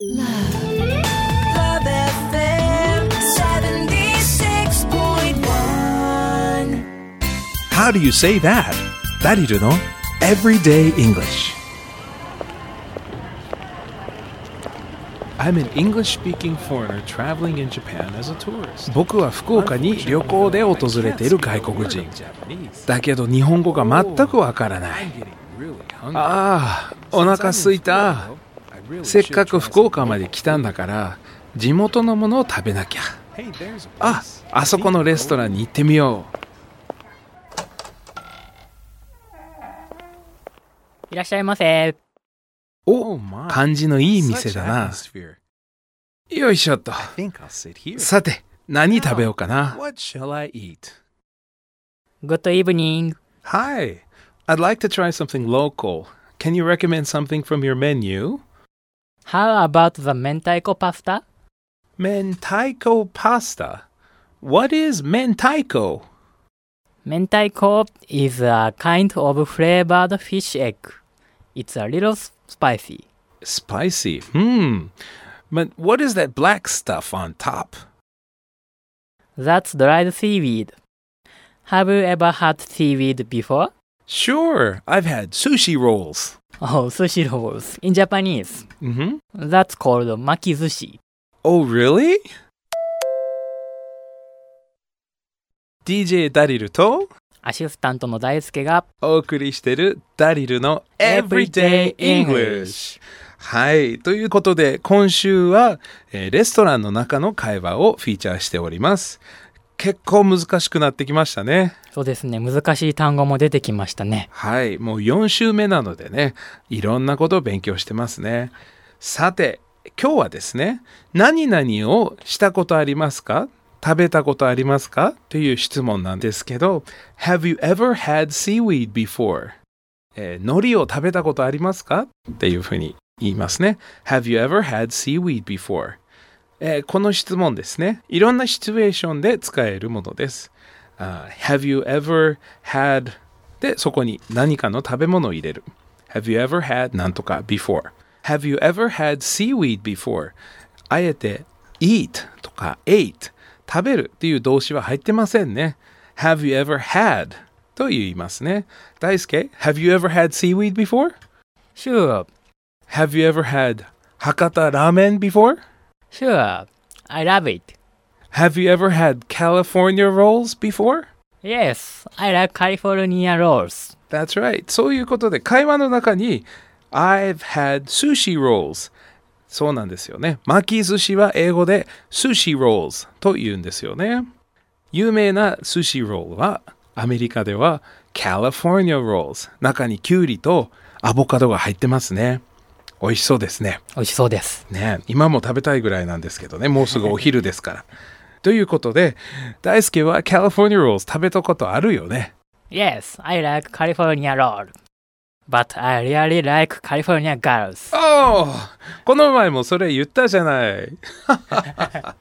Love FM 76.1. How do you say that? ダリルの Everyday English I'm an English-speaking foreigner traveling in Japan as a tourist. 僕は福岡に旅行で訪れている外国人。だけど日本語が全くわからない。ああ、お腹すいた。せっかく福岡まで来たんだから地元のものを食べなきゃ。ああそこのレストランに行ってみよう。い,らっしゃいませ。お感じのいい店だな。よいしょっと。さて何食べようかな。Good evening. Hi. I'd like to try something local. Can you recommend something from your menu? How about the mentaiko pasta? Mentaiko pasta? What is mentaiko? Mentaiko is a kind of flavored fish egg. It's a little spicy. Spicy? Hmm. But what is that black stuff on top? That's dried seaweed. Have you ever had seaweed before? Sure, I've had sushi rolls. Oh, sushi rolls. In Japanese, Mm-hmm. that's called makizushi. Oh, really? DJ ダリルとアシスタントの大輔がお送りしてるダリルの Everyday English。はい。ということで、今週は、えーレストランの中の会話をフィーチャーしております。結構難しくなってきましたね。そうですね、難しい単語も出てきましたね。はい。もう4週目なのでね、いろんなことを勉強してますね。さて、今日はですね、何々をしたことありますか？食べたことありますか？という質問なんですけど、Have you ever had seaweed before? えー海苔を食べたことありますか？っていうふうに言いますね。Have you ever had seaweed before? えーこの質問ですね。いろんなシチュエーションで使えるものです。あー Have you ever had で、そこに何かの食べ物を入れる。Have you ever had なんとか before? Have you ever had seaweed before? あえて eat とか ate 食べるっていう動詞は入ってませんね。Have you ever had と言いますね。大輔 Have you ever had seaweed before? Sure, Have you ever had 博多ラーメン before? Sure. I love it. Have you ever had California rolls before? Yes, I like California rolls. That's right. そういうことで会話の中に I've had sushi rolls そうなんですよね。巻き寿司は英語で sushi rolls と言うんですよね。有名な寿司ロールはアメリカでは California rolls 中にキュウリとアボカドが入ってますね。美味しそうですね。美味しそうです。ね今も食べたいぐらいなんですけどねもうすぐお昼ですから。ということで大輔は California rolls 食べたことあるよね。Yes, I like California roll. But I really like California girls. おおこの前もそれ言ったじゃない。